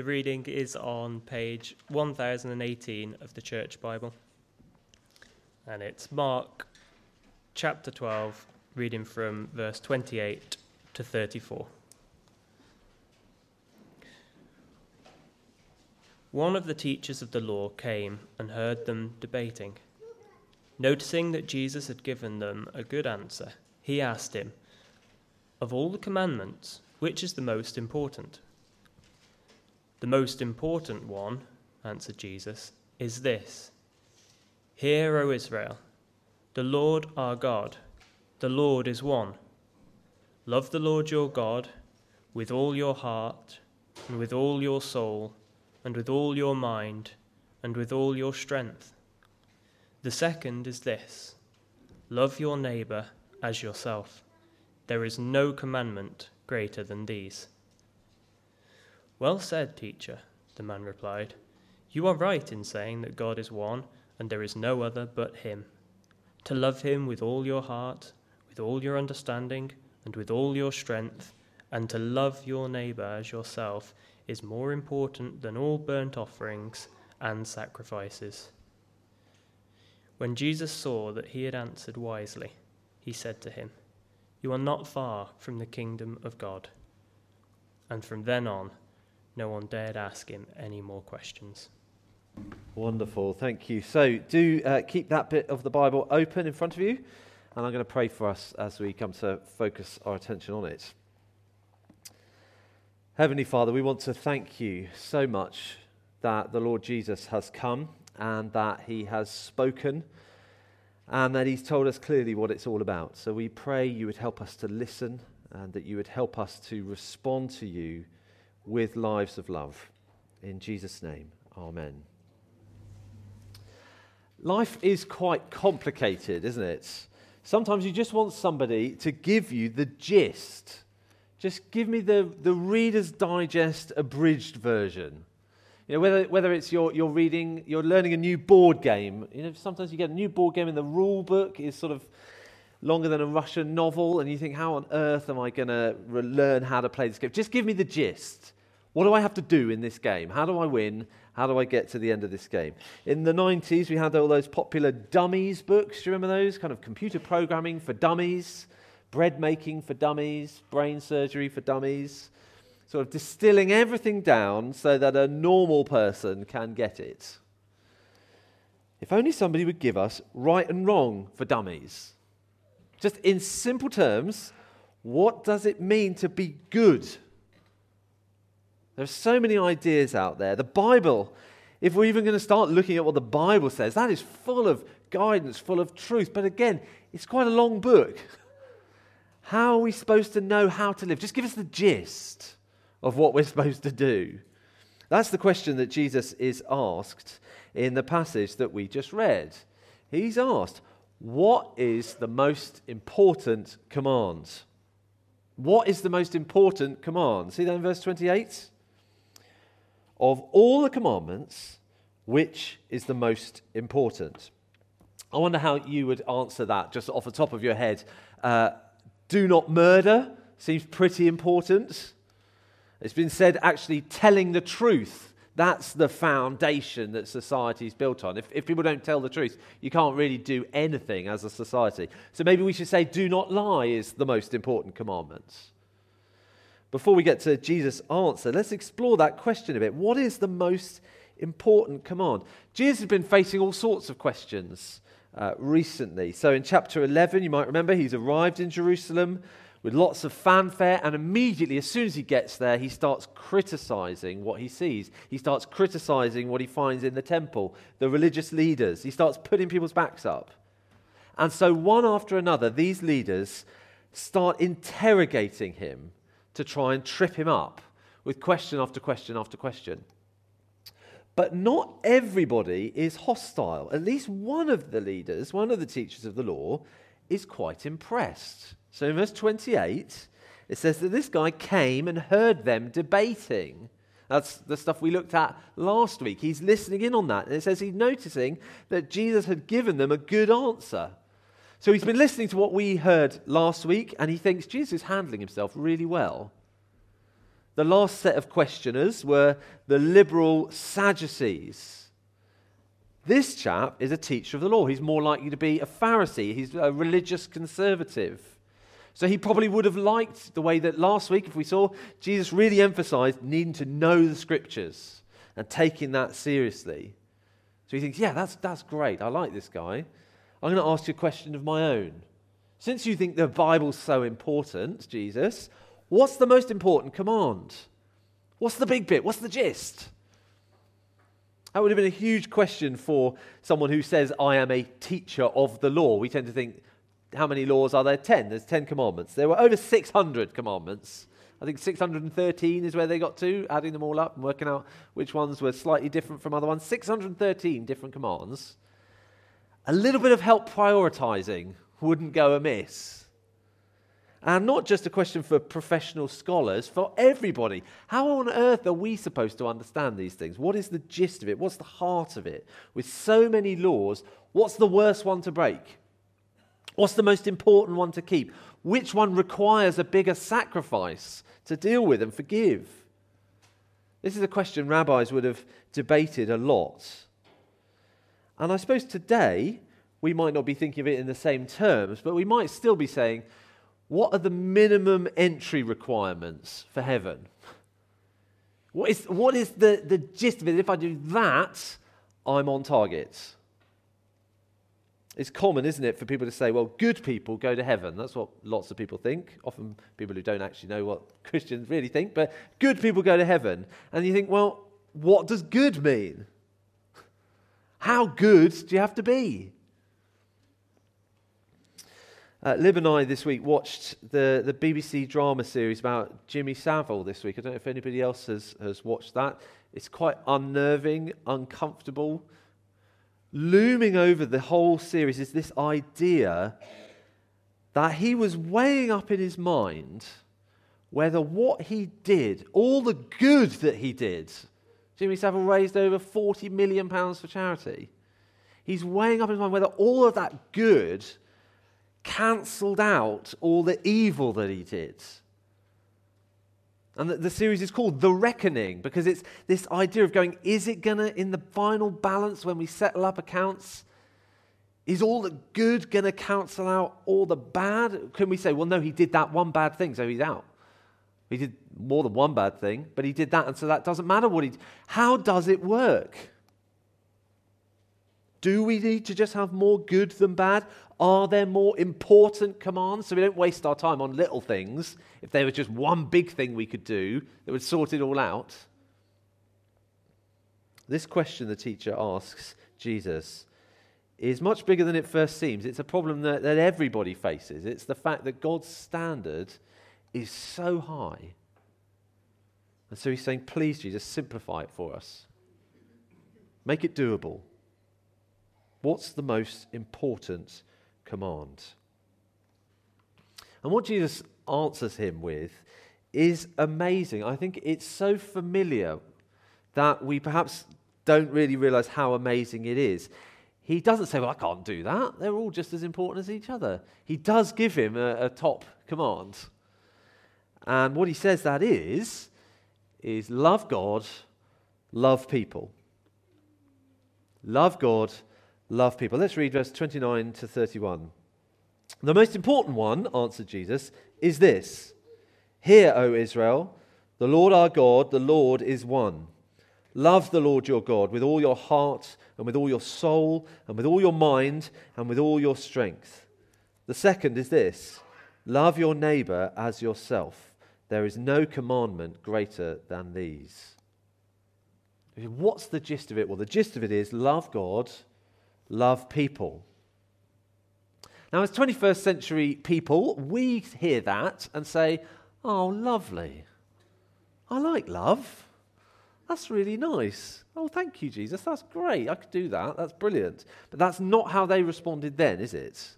The reading is on page 1018 of the Church Bible. And it's Mark chapter 12, reading from verse 28 to 34. One of the teachers of the law came and heard them debating. Noticing that Jesus had given them a good answer, he asked him, Of all the commandments, which is the most important? The most important one, answered Jesus, is this Hear, O Israel, the Lord our God, the Lord is one. Love the Lord your God with all your heart, and with all your soul, and with all your mind, and with all your strength. The second is this Love your neighbour as yourself. There is no commandment greater than these. Well said, teacher, the man replied. You are right in saying that God is one, and there is no other but Him. To love Him with all your heart, with all your understanding, and with all your strength, and to love your neighbour as yourself is more important than all burnt offerings and sacrifices. When Jesus saw that he had answered wisely, he said to him, You are not far from the kingdom of God. And from then on, no one dared ask him any more questions. Wonderful, thank you. So, do uh, keep that bit of the Bible open in front of you, and I'm going to pray for us as we come to focus our attention on it. Heavenly Father, we want to thank you so much that the Lord Jesus has come and that he has spoken and that he's told us clearly what it's all about. So we pray you would help us to listen and that you would help us to respond to you with lives of love. In Jesus' name, amen. Life is quite complicated, isn't it? Sometimes you just want somebody to give you the gist. Just give me the, the Reader's Digest abridged version. You know, whether, whether it's you're, you're reading, you're learning a new board game. You know, sometimes you get a new board game and the rule book is sort of longer than a Russian novel, and you think, how on earth am I going to re- learn how to play this game? Just give me the gist. What do I have to do in this game? How do I win? How do I get to the end of this game? In the 90s, we had all those popular dummies books. Do you remember those? Kind of computer programming for dummies, bread making for dummies, brain surgery for dummies. Sort of distilling everything down so that a normal person can get it. If only somebody would give us right and wrong for dummies. Just in simple terms, what does it mean to be good? There are so many ideas out there. The Bible, if we're even going to start looking at what the Bible says, that is full of guidance, full of truth. But again, it's quite a long book. How are we supposed to know how to live? Just give us the gist of what we're supposed to do. That's the question that Jesus is asked in the passage that we just read. He's asked, What is the most important command? What is the most important command? See that in verse 28? Of all the commandments, which is the most important? I wonder how you would answer that just off the top of your head. Uh, do not murder seems pretty important. It's been said actually telling the truth. That's the foundation that society is built on. If, if people don't tell the truth, you can't really do anything as a society. So maybe we should say, do not lie is the most important commandment. Before we get to Jesus' answer, let's explore that question a bit. What is the most important command? Jesus has been facing all sorts of questions uh, recently. So in chapter 11, you might remember, he's arrived in Jerusalem with lots of fanfare, and immediately, as soon as he gets there, he starts criticizing what he sees. He starts criticizing what he finds in the temple, the religious leaders. He starts putting people's backs up. And so, one after another, these leaders start interrogating him to try and trip him up with question after question after question. But not everybody is hostile. At least one of the leaders, one of the teachers of the law, is quite impressed. So in verse 28, it says that this guy came and heard them debating. That's the stuff we looked at last week. He's listening in on that. And it says he's noticing that Jesus had given them a good answer. So he's been listening to what we heard last week, and he thinks Jesus is handling himself really well. The last set of questioners were the liberal Sadducees. This chap is a teacher of the law. He's more likely to be a Pharisee, he's a religious conservative. So he probably would have liked the way that last week, if we saw, Jesus really emphasized needing to know the scriptures and taking that seriously. So he thinks, yeah, that's, that's great. I like this guy. I'm going to ask you a question of my own. Since you think the Bible's so important, Jesus, what's the most important command? What's the big bit? What's the gist? That would have been a huge question for someone who says, I am a teacher of the law. We tend to think, how many laws are there? Ten. There's ten commandments. There were over 600 commandments. I think 613 is where they got to, adding them all up and working out which ones were slightly different from other ones. 613 different commands. A little bit of help prioritizing wouldn't go amiss. And not just a question for professional scholars, for everybody. How on earth are we supposed to understand these things? What is the gist of it? What's the heart of it? With so many laws, what's the worst one to break? What's the most important one to keep? Which one requires a bigger sacrifice to deal with and forgive? This is a question rabbis would have debated a lot. And I suppose today we might not be thinking of it in the same terms, but we might still be saying, what are the minimum entry requirements for heaven? What is, what is the, the gist of it? If I do that, I'm on target. It's common, isn't it, for people to say, well, good people go to heaven. That's what lots of people think. Often people who don't actually know what Christians really think, but good people go to heaven. And you think, well, what does good mean? How good do you have to be? Uh, Lib and I this week watched the, the BBC drama series about Jimmy Savile this week. I don't know if anybody else has, has watched that. It's quite unnerving, uncomfortable looming over the whole series is this idea that he was weighing up in his mind whether what he did, all the good that he did, Jimmy Savile raised over £40 million for charity. He's weighing up in his mind whether all of that good cancelled out all the evil that he did. And the, the, series is called The Reckoning because it's this idea of going, is it going to, in the final balance when we settle up accounts, is all the good going to cancel out all the bad? Can we say, well, no, he did that one bad thing, so he's out? He did more than one bad thing, but he did that, and so that doesn't matter what he. How does it work? Do we need to just have more good than bad? Are there more important commands? So we don't waste our time on little things. If there was just one big thing we could do that would sort it all out. This question the teacher asks Jesus is much bigger than it first seems. It's a problem that, that everybody faces. It's the fact that God's standard is so high. And so he's saying, please, Jesus, simplify it for us. Make it doable. What's the most important command? And what Jesus answers him with is amazing. I think it's so familiar that we perhaps don't really realize how amazing it is. He doesn't say, Well, I can't do that. They're all just as important as each other. He does give him a, a top command. And what he says that is, is love God, love people. Love God, love people. Let's read verse 29 to 31. The most important one, answered Jesus, is this Hear, O Israel, the Lord our God, the Lord is one. Love the Lord your God with all your heart and with all your soul and with all your mind and with all your strength. The second is this love your neighbor as yourself. There is no commandment greater than these. What's the gist of it? Well, the gist of it is love God love people. Now, as 21st century people, we hear that and say, Oh, lovely. I like love. That's really nice. Oh, thank you, Jesus. That's great. I could do that. That's brilliant. But that's not how they responded then, is it?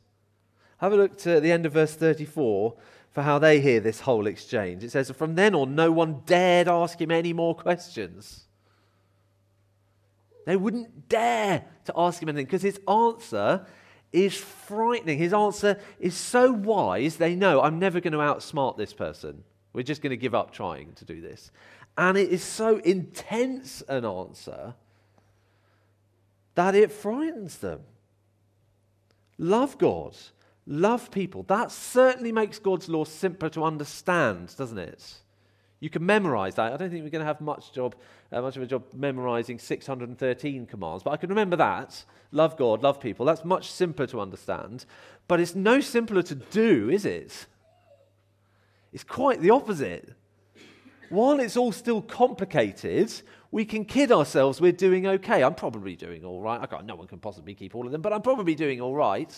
Have a look to the end of verse 34 for how they hear this whole exchange. It says, From then on, no one dared ask him any more questions. They wouldn't dare to ask him anything because his answer is frightening. His answer is so wise, they know I'm never going to outsmart this person. We're just going to give up trying to do this. And it is so intense an answer that it frightens them. Love God, love people. That certainly makes God's law simpler to understand, doesn't it? You can memorize that. I don't think we're going to have much job, uh, much of a job memorizing 613 commands, but I can remember that. Love God, love people. That's much simpler to understand. But it's no simpler to do, is it? It's quite the opposite. While it's all still complicated, we can kid ourselves we're doing okay. I'm probably doing all right. I can't, no one can possibly keep all of them, but I'm probably doing all right.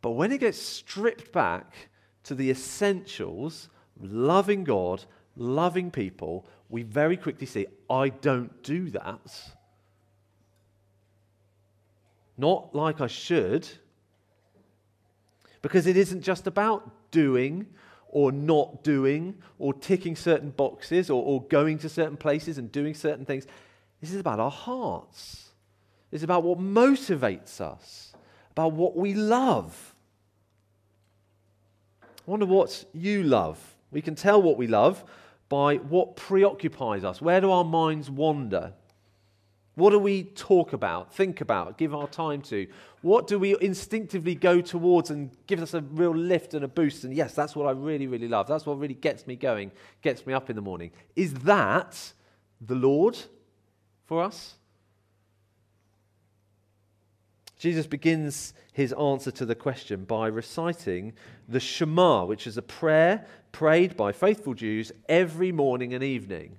But when it gets stripped back to the essentials, loving God, loving people, we very quickly see, I don't do that. Not like I should. Because it isn't just about doing or not doing or ticking certain boxes or, or going to certain places and doing certain things. This is about our hearts. It's about what motivates us, about what we love. I wonder what you love. We can tell what we love by what preoccupies us. Where do our minds wander? What do we talk about, think about, give our time to? What do we instinctively go towards and gives us a real lift and a boost? And yes, that's what I really, really love. That's what really gets me going, gets me up in the morning. Is that the Lord for us? Jesus begins his answer to the question by reciting the Shema, which is a prayer prayed by faithful Jews every morning and evening.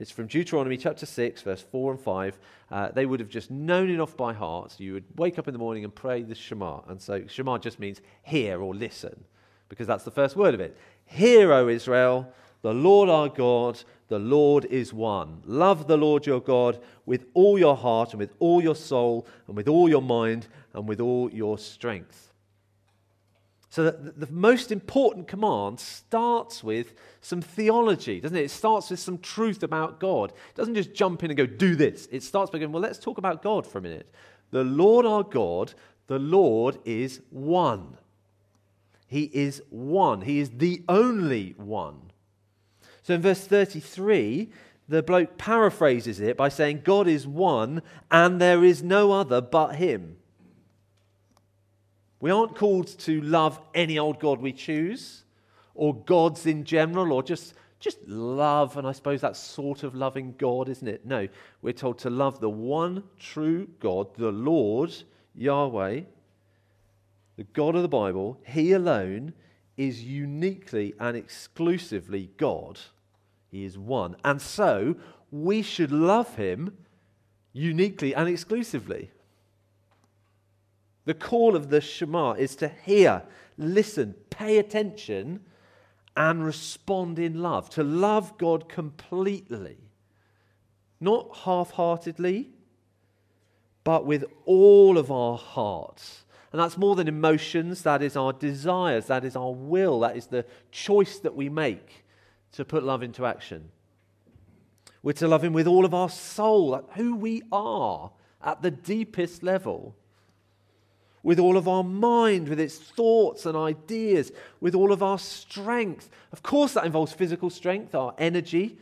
It's from Deuteronomy chapter 6, verse 4 and 5. Uh, they would have just known it off by heart. So You would wake up in the morning and pray the Shema. And so Shema just means hear or listen, because that's the first word of it. Hear, O Israel, the Lord our God, the Lord is one. Love the Lord your God with all your heart and with all your soul and with all your mind and with all your strength. So the, the most important command starts with some theology, doesn't it? It starts with some truth about God. It doesn't just jump in and go, do this. It starts by going, well, let's talk about God for a minute. The Lord our God, the Lord is one. He is one. He is the only one. So in verse 33, the bloke paraphrases it by saying, God is one and there is no other but him. We aren't called to love any old God we choose, or gods in general, or just, just love, and I suppose that's sort of loving God, isn't it? No, we're told to love the one true God, the Lord, Yahweh, the God of the Bible. He alone is uniquely and exclusively God. He is one. And so we should love him uniquely and exclusively. The call of the Shema is to hear, listen, pay attention, and respond in love. To love God completely. Not half heartedly, but with all of our hearts. And that's more than emotions, that is our desires, that is our will, that is the choice that we make to put love into action. We're to love Him with all of our soul, who we are at the deepest level with all of our mind, with its thoughts and ideas, with all of our strength. Of course, that involves physical strength, our energy,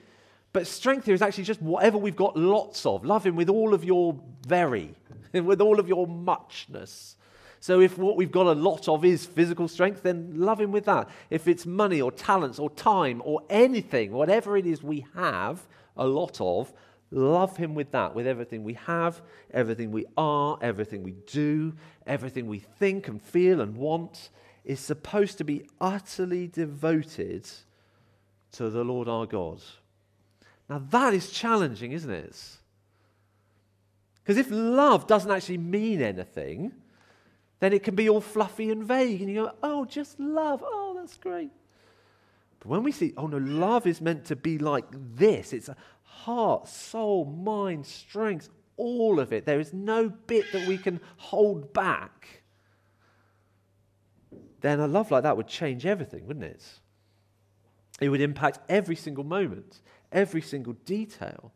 but strength here is actually just whatever we've got lots of. Love Him with all of your very, with all of your muchness. So, if what we've got a lot of is physical strength, then love Him with that. If it's money or talents or time or anything, whatever it is we have a lot of, Love Him with that, with everything we have, everything we are, everything we do, everything we think and feel and want is supposed to be utterly devoted to the Lord our God. Now, that is challenging, isn't it? Because if love doesn't actually mean anything, then it can be all fluffy and vague. And you go, oh, just love. Oh, that's great. But when we see, oh no, love is meant to be like this it's heart, soul, mind, strength, all of it. There is no bit that we can hold back. Then a love like that would change everything, wouldn't it? It would impact every single moment, every single detail.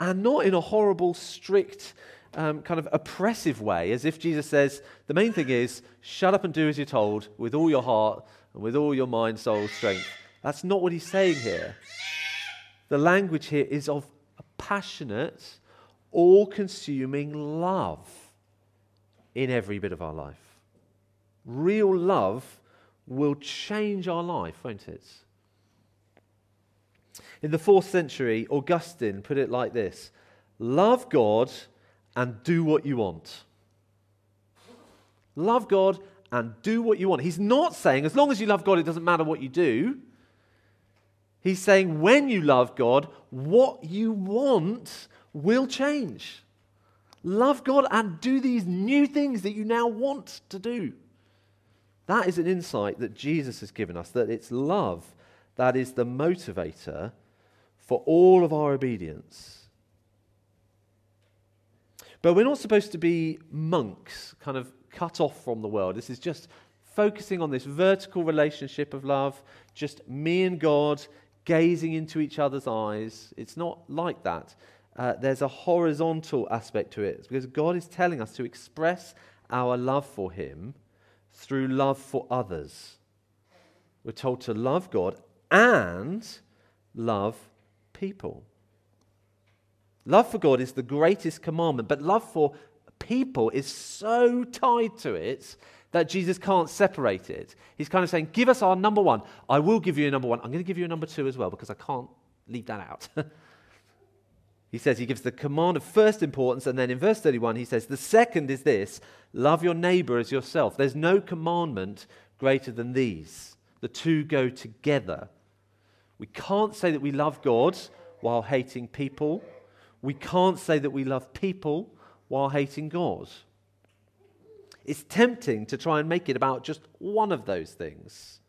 And not in a horrible, strict, um, kind of oppressive way, as if Jesus says, the main thing is shut up and do as you're told with all your heart and with all your mind, soul, strength. That's not what he's saying here. The language here is of a passionate, all consuming love in every bit of our life. Real love will change our life, won't it? In the fourth century, Augustine put it like this Love God and do what you want. Love God and do what you want. He's not saying, as long as you love God, it doesn't matter what you do. He's saying, when you love God, what you want will change. Love God and do these new things that you now want to do. That is an insight that Jesus has given us, that it's love that is the motivator for all of our obedience. But we're not supposed to be monks, kind of cut off from the world. This is just focusing on this vertical relationship of love, just me and God gazing into each other's eyes. It's not like that. Uh, there's a horizontal aspect to it because God is telling us to express our love for Him through love for others. We're told to love God and love people. Love for God is the greatest commandment, but love for people is so tied to it that Jesus can't separate it. He's kind of saying, Give us our number one. I will give you a number one. I'm going to give you a number two as well because I can't leave that out. he says he gives the command of first importance, and then in verse 31, he says, The second is this love your neighbor as yourself. There's no commandment greater than these. The two go together. We can't say that we love God while hating people. We can't say that we love people while hating God. It's tempting to try and make it about just one of those things.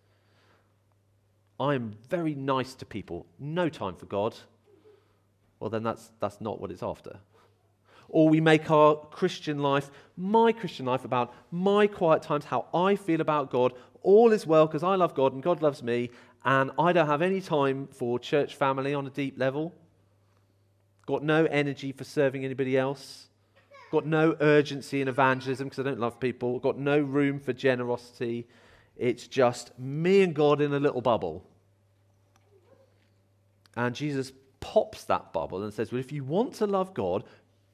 I'm very nice to people, no time for God. Well, then that's, that's not what it's after. Or we make our Christian life, my Christian life, about my quiet times, how I feel about God. All is well because I love God and God loves me, and I don't have any time for church family on a deep level. Got no energy for serving anybody else got no urgency in evangelism because I don't love people, got no room for generosity. It's just me and God in a little bubble. And Jesus pops that bubble and says, Well, if you want to love God,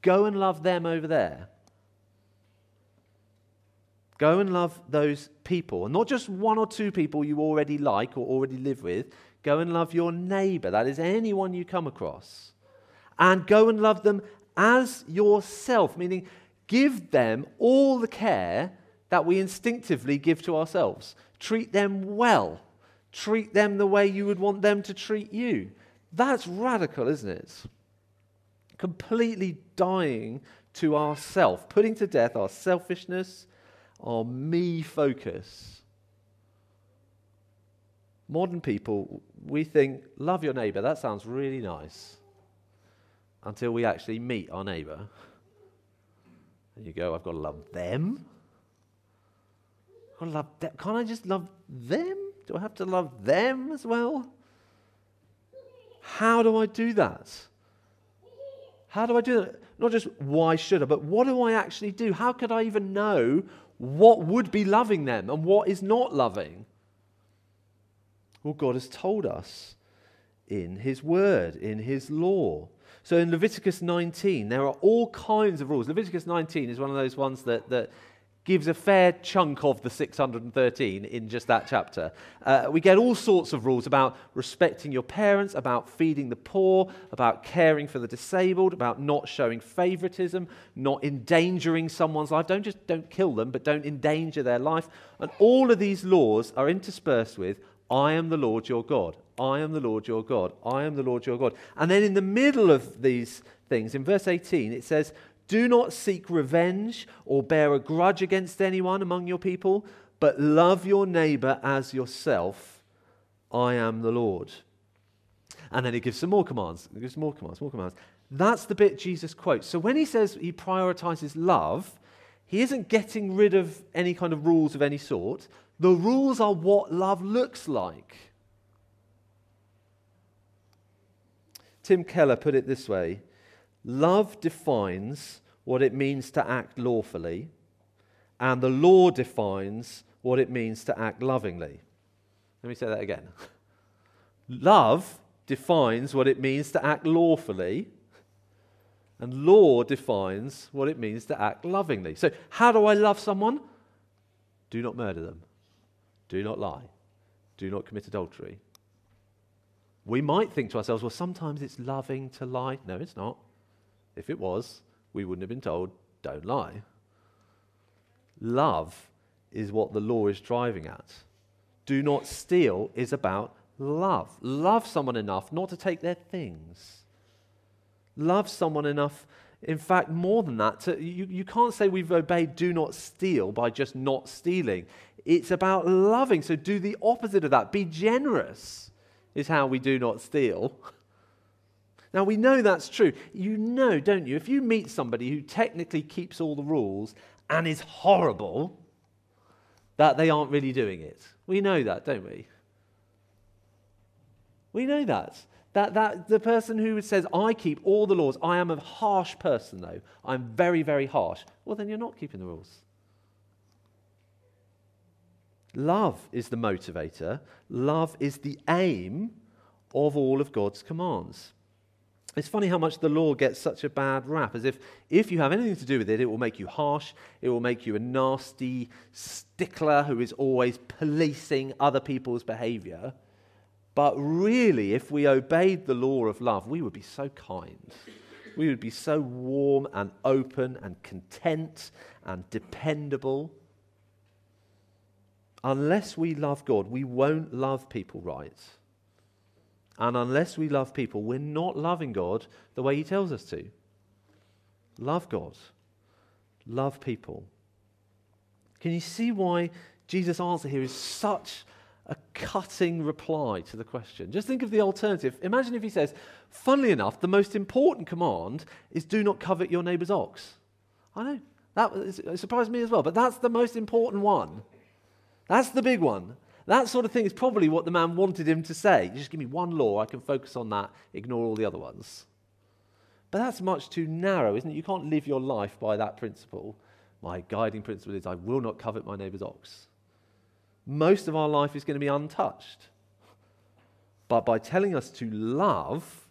go and love them over there. Go and love those people. And not just one or two people you already like or already live with. Go and love your neighbor. That is anyone you come across. And go and love them as yourself, meaning give them all the care that we instinctively give to ourselves. Treat them well. Treat them the way you would want them to treat you. That's radical, isn't it? Completely dying to ourself, putting to death our selfishness, our me focus. Modern people, we think, love your neighbor, that sounds really nice until we actually meet our neighbour. And you go, I've got to love them. I've got to love them. Can't I just love them? Do I have to love them as well? How do I do that? How do I do that? Not just why should I, but what do I actually do? How could I even know what would be loving them and what is not loving? Well, God has told us in His Word, in His law. So in Leviticus 19, there are all kinds of rules. Leviticus 19 is one of those ones that, that gives a fair chunk of the 613 in just that chapter. Uh, we get all sorts of rules about respecting your parents, about feeding the poor, about caring for the disabled, about not showing favoritism, not endangering someone's life. Don't just don't kill them, but don't endanger their life. And all of these laws are interspersed with I am the Lord your God. I am the Lord your God. I am the Lord your God. And then in the middle of these things, in verse 18, it says, Do not seek revenge or bear a grudge against anyone among your people, but love your neighbor as yourself. I am the Lord. And then he gives some more commands. He gives more commands, more commands. That's the bit Jesus quotes. So when he says he prioritizes love, he isn't getting rid of any kind of rules of any sort. The rules are what love looks like. Tim Keller put it this way Love defines what it means to act lawfully, and the law defines what it means to act lovingly. Let me say that again. Love defines what it means to act lawfully, and law defines what it means to act lovingly. So, how do I love someone? Do not murder them. Do not lie. Do not commit adultery. We might think to ourselves, well, sometimes it's loving to lie. No, it's not. If it was, we wouldn't have been told, don't lie. Love is what the law is driving at. Do not steal is about love. Love someone enough not to take their things. Love someone enough, in fact, more than that. To, you, you can't say we've obeyed do not steal by just not stealing. It's about loving. So do the opposite of that. Be generous, is how we do not steal. Now, we know that's true. You know, don't you? If you meet somebody who technically keeps all the rules and is horrible, that they aren't really doing it. We know that, don't we? We know that. That, that the person who says, I keep all the laws, I am a harsh person, though. I'm very, very harsh. Well, then you're not keeping the rules. Love is the motivator, love is the aim of all of God's commands. It's funny how much the law gets such a bad rap, as if if you have anything to do with it, it will make you harsh, it will make you a nasty stickler who is always policing other people's behavior. But really, if we obeyed the law of love, we would be so kind. We would be so warm and open and content and dependable unless we love God, we won't love people right. And unless we love people, we're not loving God the way He tells us to. Love God, love people. Can you see why Jesus' answer here is such a cutting reply to the question? Just think of the alternative. Imagine if He says, funnily enough, the most important command is do not covet your neighbor's ox. I know, that surprised me as well, but that's the most important one. That's the big one. That sort of thing is probably what the man wanted him to say. You Just give me one law, I can focus on that, ignore all the other ones. But that's much too narrow, isn't it? You can't live your life by that principle. My guiding principle is I will not covet my neighbour's ox. Most of our life is going to be untouched. But by telling us to love,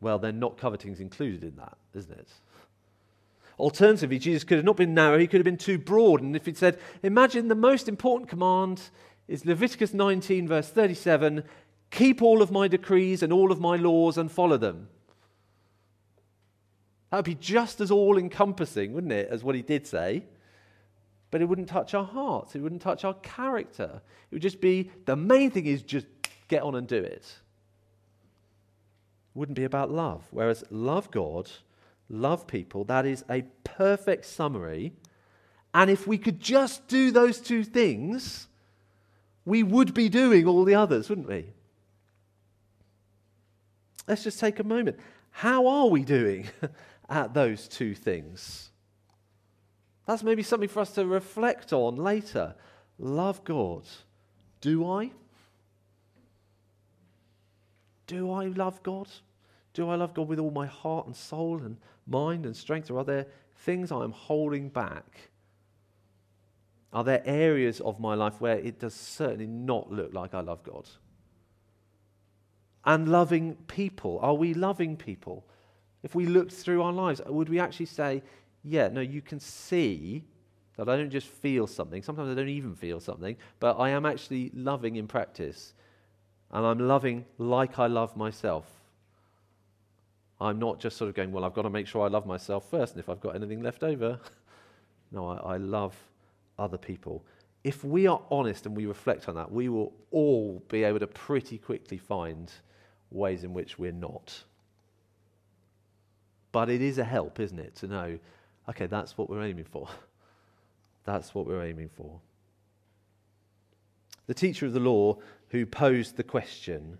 well, then not coveting is included in that, isn't it? Alternatively, Jesus could have not been narrow, he could have been too broad. And if he'd said, Imagine the most important command is Leviticus 19, verse 37 keep all of my decrees and all of my laws and follow them. That would be just as all encompassing, wouldn't it, as what he did say? But it wouldn't touch our hearts, it wouldn't touch our character. It would just be the main thing is just get on and do it. It wouldn't be about love. Whereas love God love people. That is a perfect summary. And if we could just do those two things, we would be doing all the others, wouldn't we? Let's just take a moment. How are we doing at those two things? That's maybe something for us to reflect on later. Love God. Do I? Do I love God? Do I love God with all my heart and soul and mind and strength? Or are there things I am holding back? Are there areas of my life where it does certainly not look like I love God? And loving people. Are we loving people? If we looked through our lives, would we actually say, yeah, no, you can see that I don't just feel something. Sometimes I don't even feel something, but I am actually loving in practice. And I'm loving like I love myself. I'm not just sort of going, well, I've got to make sure I love myself first, and if I've got anything left over, no, I, I love other people. If we are honest and we reflect on that, we will all be able to pretty quickly find ways in which we're not. But it is a help, isn't it, to know, okay, that's what we're aiming for. That's what we're aiming for. The teacher of the law who posed the question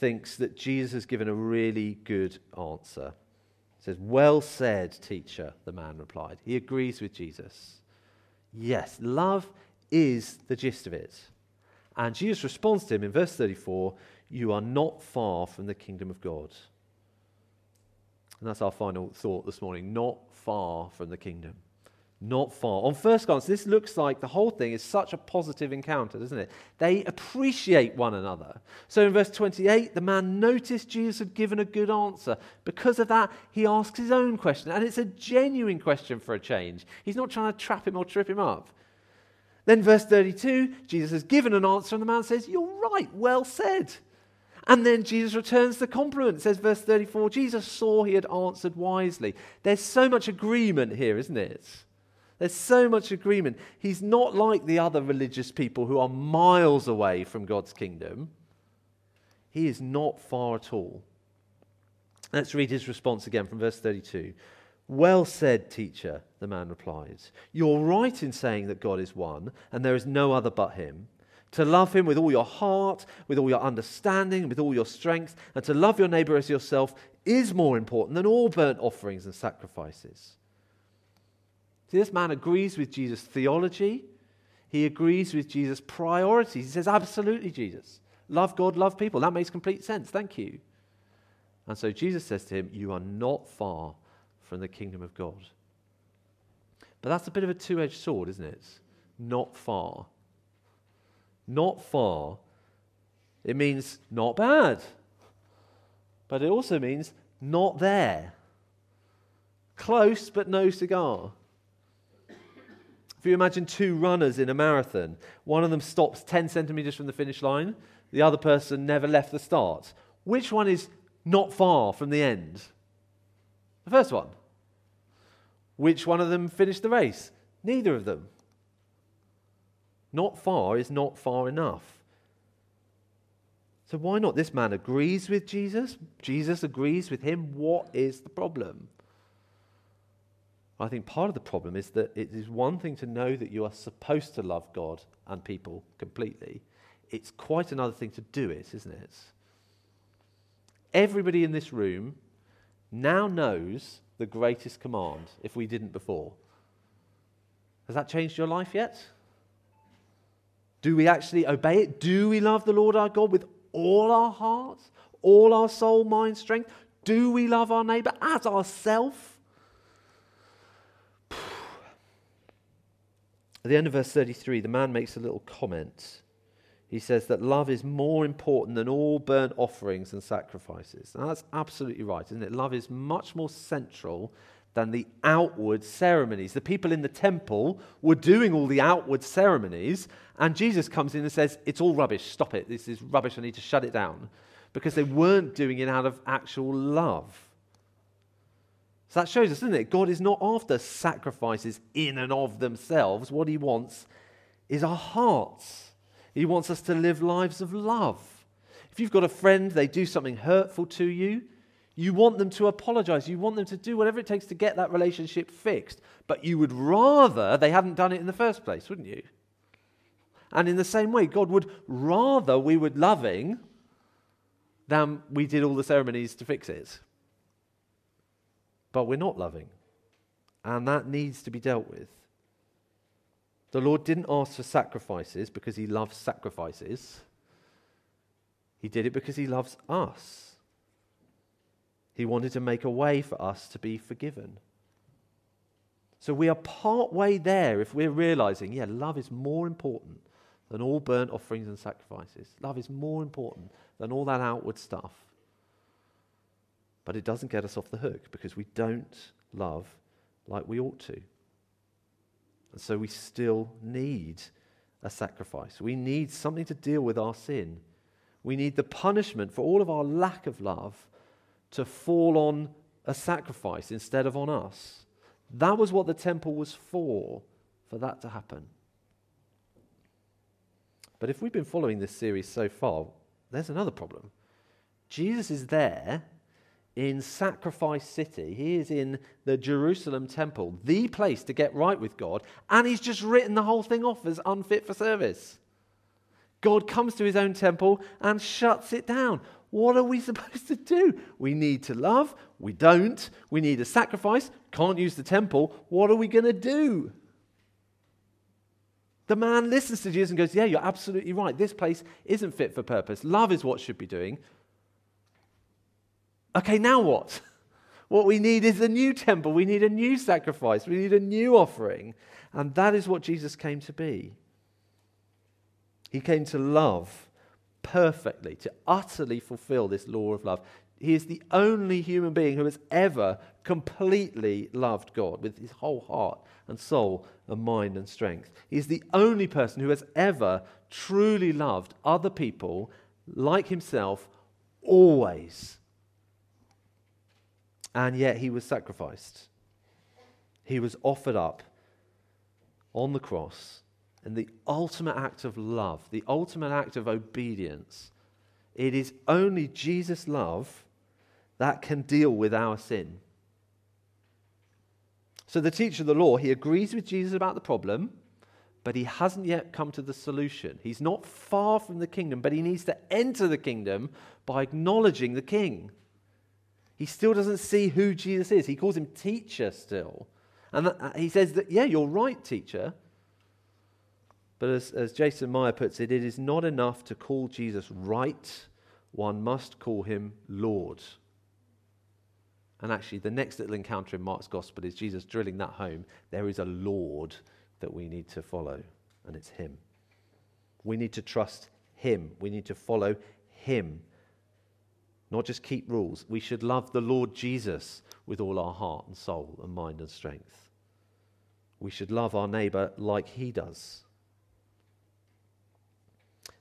thinks that Jesus has given a really good answer. He says, Well said, teacher, the man replied. He agrees with Jesus. Yes, love is the gist of it. And Jesus responds to him in verse 34 You are not far from the kingdom of God. And that's our final thought this morning not far from the kingdom. Not far. On first glance, this looks like the whole thing is such a positive encounter, doesn't it? They appreciate one another. So in verse 28, the man noticed Jesus had given a good answer. Because of that, he asks his own question. And it's a genuine question for a change. He's not trying to trap him or trip him up. Then, verse 32, Jesus has given an answer, and the man says, You're right, well said. And then Jesus returns the compliment. It says, verse 34, Jesus saw he had answered wisely. There's so much agreement here, isn't it? There's so much agreement. He's not like the other religious people who are miles away from God's kingdom. He is not far at all. Let's read his response again from verse 32. Well said, teacher, the man replies. You're right in saying that God is one and there is no other but him. To love him with all your heart, with all your understanding, with all your strength, and to love your neighbor as yourself is more important than all burnt offerings and sacrifices. See, this man agrees with Jesus' theology. He agrees with Jesus' priorities. He says, Absolutely, Jesus. Love God, love people. That makes complete sense. Thank you. And so Jesus says to him, You are not far from the kingdom of God. But that's a bit of a two edged sword, isn't it? Not far. Not far. It means not bad. But it also means not there. Close, but no cigar. If you imagine two runners in a marathon, one of them stops 10 centimeters from the finish line, the other person never left the start. Which one is not far from the end? The first one. Which one of them finished the race? Neither of them. Not far is not far enough. So why not? This man agrees with Jesus. Jesus agrees with him. What is the problem? I think part of the problem is that it is one thing to know that you are supposed to love God and people completely. It's quite another thing to do it, isn't it? Everybody in this room now knows the greatest command if we didn't before. Has that changed your life yet? Do we actually obey it? Do we love the Lord our God with all our hearts, all our soul, mind, strength? Do we love our neighbor as ourselves? At the end of verse 33, the man makes a little comment. He says that love is more important than all burnt offerings and sacrifices. Now, that's absolutely right, isn't it? Love is much more central than the outward ceremonies. The people in the temple were doing all the outward ceremonies, and Jesus comes in and says, It's all rubbish. Stop it. This is rubbish. I need to shut it down. Because they weren't doing it out of actual love. So that shows us, doesn't it? God is not after sacrifices in and of themselves. What he wants is our hearts. He wants us to live lives of love. If you've got a friend, they do something hurtful to you, you want them to apologize. You want them to do whatever it takes to get that relationship fixed. But you would rather they hadn't done it in the first place, wouldn't you? And in the same way, God would rather we were loving than we did all the ceremonies to fix it but we're not loving. And that needs to be dealt with. The Lord didn't ask for sacrifices because he loves sacrifices. He did it because he loves us. He wanted to make a way for us to be forgiven. So we are part way there if we're realizing, yeah, love is more important than all burnt offerings and sacrifices. Love is more important than all that outward stuff. But it doesn't get us off the hook because we don't love like we ought to. And so we still need a sacrifice. We need something to deal with our sin. We need the punishment for all of our lack of love to fall on a sacrifice instead of on us. That was what the temple was for, for that to happen. But if we've been following this series so far, there's another problem. Jesus is there in Sacrifice City. He is in the Jerusalem temple, the place to get right with God, and he's just written the whole thing off as unfit for service. God comes to his own temple and shuts it down. What are we supposed to do? We need to love. We don't. We need a sacrifice. Can't use the temple. What are we going to do? The man listens to Jesus and goes, Yeah, you're absolutely right. This place isn't fit for purpose. Love is what should be doing. Okay, now what? What we need is a new temple. We need a new sacrifice. We need a new offering. And that is what Jesus came to be. He came to love perfectly, to utterly fulfill this law of love. He is the only human being who has ever completely loved God with his whole heart and soul and mind and strength. He is the only person who has ever truly loved other people like himself always. And yet he was sacrificed. He was offered up on the cross in the ultimate act of love, the ultimate act of obedience. It is only Jesus' love that can deal with our sin. So the teacher of the law, he agrees with Jesus about the problem, but he hasn't yet come to the solution. He's not far from the kingdom, but he needs to enter the kingdom by acknowledging the king. He still doesn't see who Jesus is. He calls him teacher still. And uh, he says that, yeah, you're right, teacher. But as, as Jason Meyer puts it, it is not enough to call Jesus right, one must call him Lord. And actually, the next little encounter in Mark's gospel is Jesus drilling that home. There is a Lord that we need to follow, and it's Him. We need to trust Him. We need to follow Him. Not just keep rules. We should love the Lord Jesus with all our heart and soul and mind and strength. We should love our neighbor like He does.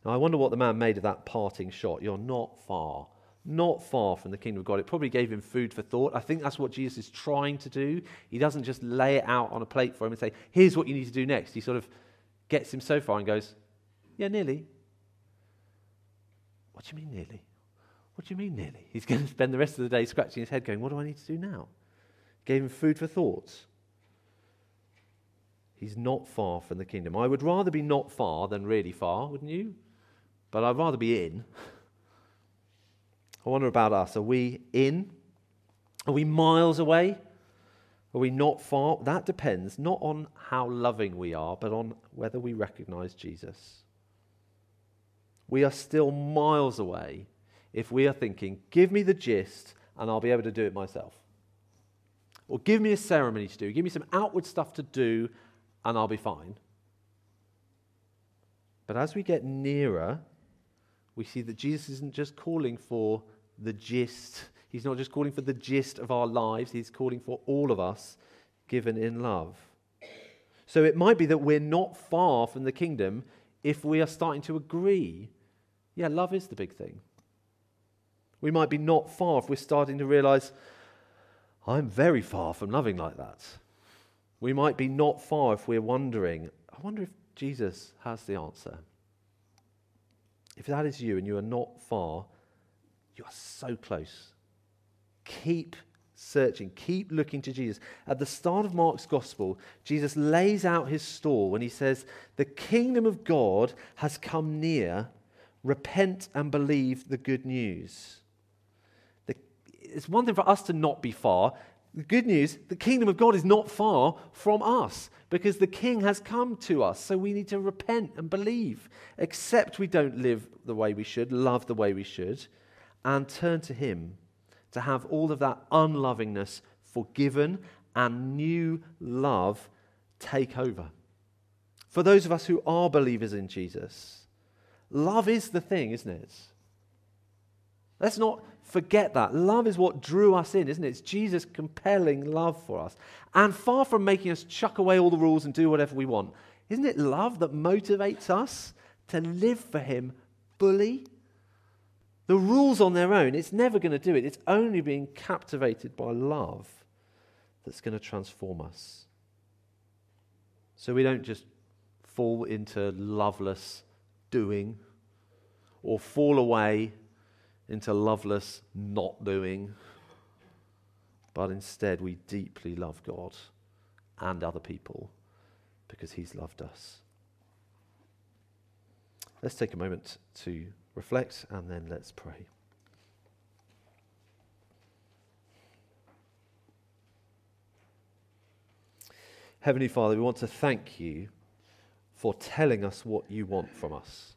Now, I wonder what the man made of that parting shot. You're not far not far from the kingdom of God. It probably gave him food for thought. I think that's what Jesus is trying to do. He doesn't just lay it out on a plate for him and say, here's what you need to do next. He sort of gets him so far and goes, yeah, nearly. What do you mean, nearly? What do you mean, nearly? He's going to spend the rest of the day scratching his head going, what do I need to do now? Gave him food for thought. He's not far from the kingdom. I would rather be not far than really far, wouldn't you? But I'd rather be in. I wonder about us. Are we in? Are we miles away? Are we not far? That depends not on how loving we are, but on whether we recognize Jesus. We are still miles away if we are thinking, give me the gist and I'll be able to do it myself. Or give me a ceremony to do, give me some outward stuff to do and I'll be fine. But as we get nearer we see that Jesus isn't just calling for the gist, he's not just calling for the gist of our lives, he's calling for all of us given in love. So it might be that we're not far from the kingdom if we are starting to agree. Yeah, love is the big thing. We might be not far if we're starting to realize, I'm very far from loving like that. We might be not far if we're wondering, I wonder if Jesus has the answer. If that is you and you are not far, you are so close. Keep searching, keep looking to Jesus. At the start of Mark's gospel, Jesus lays out his stall when he says, The kingdom of God has come near. Repent and believe the good news. It's one thing for us to not be far. The good news, the kingdom of God is not far from us because the king has come to us. So we need to repent and believe, accept we don't live the way we should, love the way we should, and turn to him to have all of that unlovingness forgiven and new love take over. For those of us who are believers in Jesus, love is the thing, isn't it? Let's not forget that. Love is what drew us in, isn't it? It's Jesus' compelling love for us. And far from making us chuck away all the rules and do whatever we want, isn't it love that motivates us to live for Him fully? The rules on their own, it's never going to do it. It's only being captivated by love that's going to transform us. So we don't just fall into loveless doing or fall away into loveless not doing, but instead we deeply love God and other people because He's loved us. Let's take a moment to reflect and then let's pray. Heavenly Father, we want to thank you for telling us what you want from us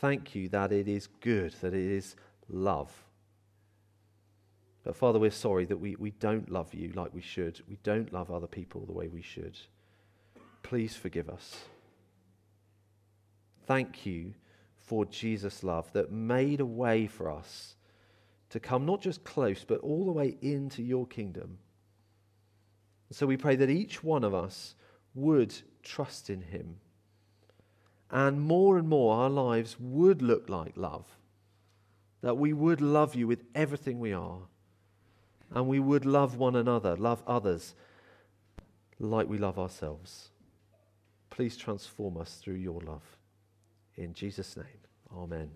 thank you that it is good, that it is love. But Father, we're sorry that we, we don't love you like we should. We don't love other people the way we should. Please forgive us. Thank you for Jesus' love that made a way for us to come not just close, but all the way into your kingdom. So we pray that each one of us would trust in him. And more and more, our lives would look like love. That we would love you with everything we are. And we would love one another, love others like we love ourselves. Please transform us through your love. In Jesus' name, amen.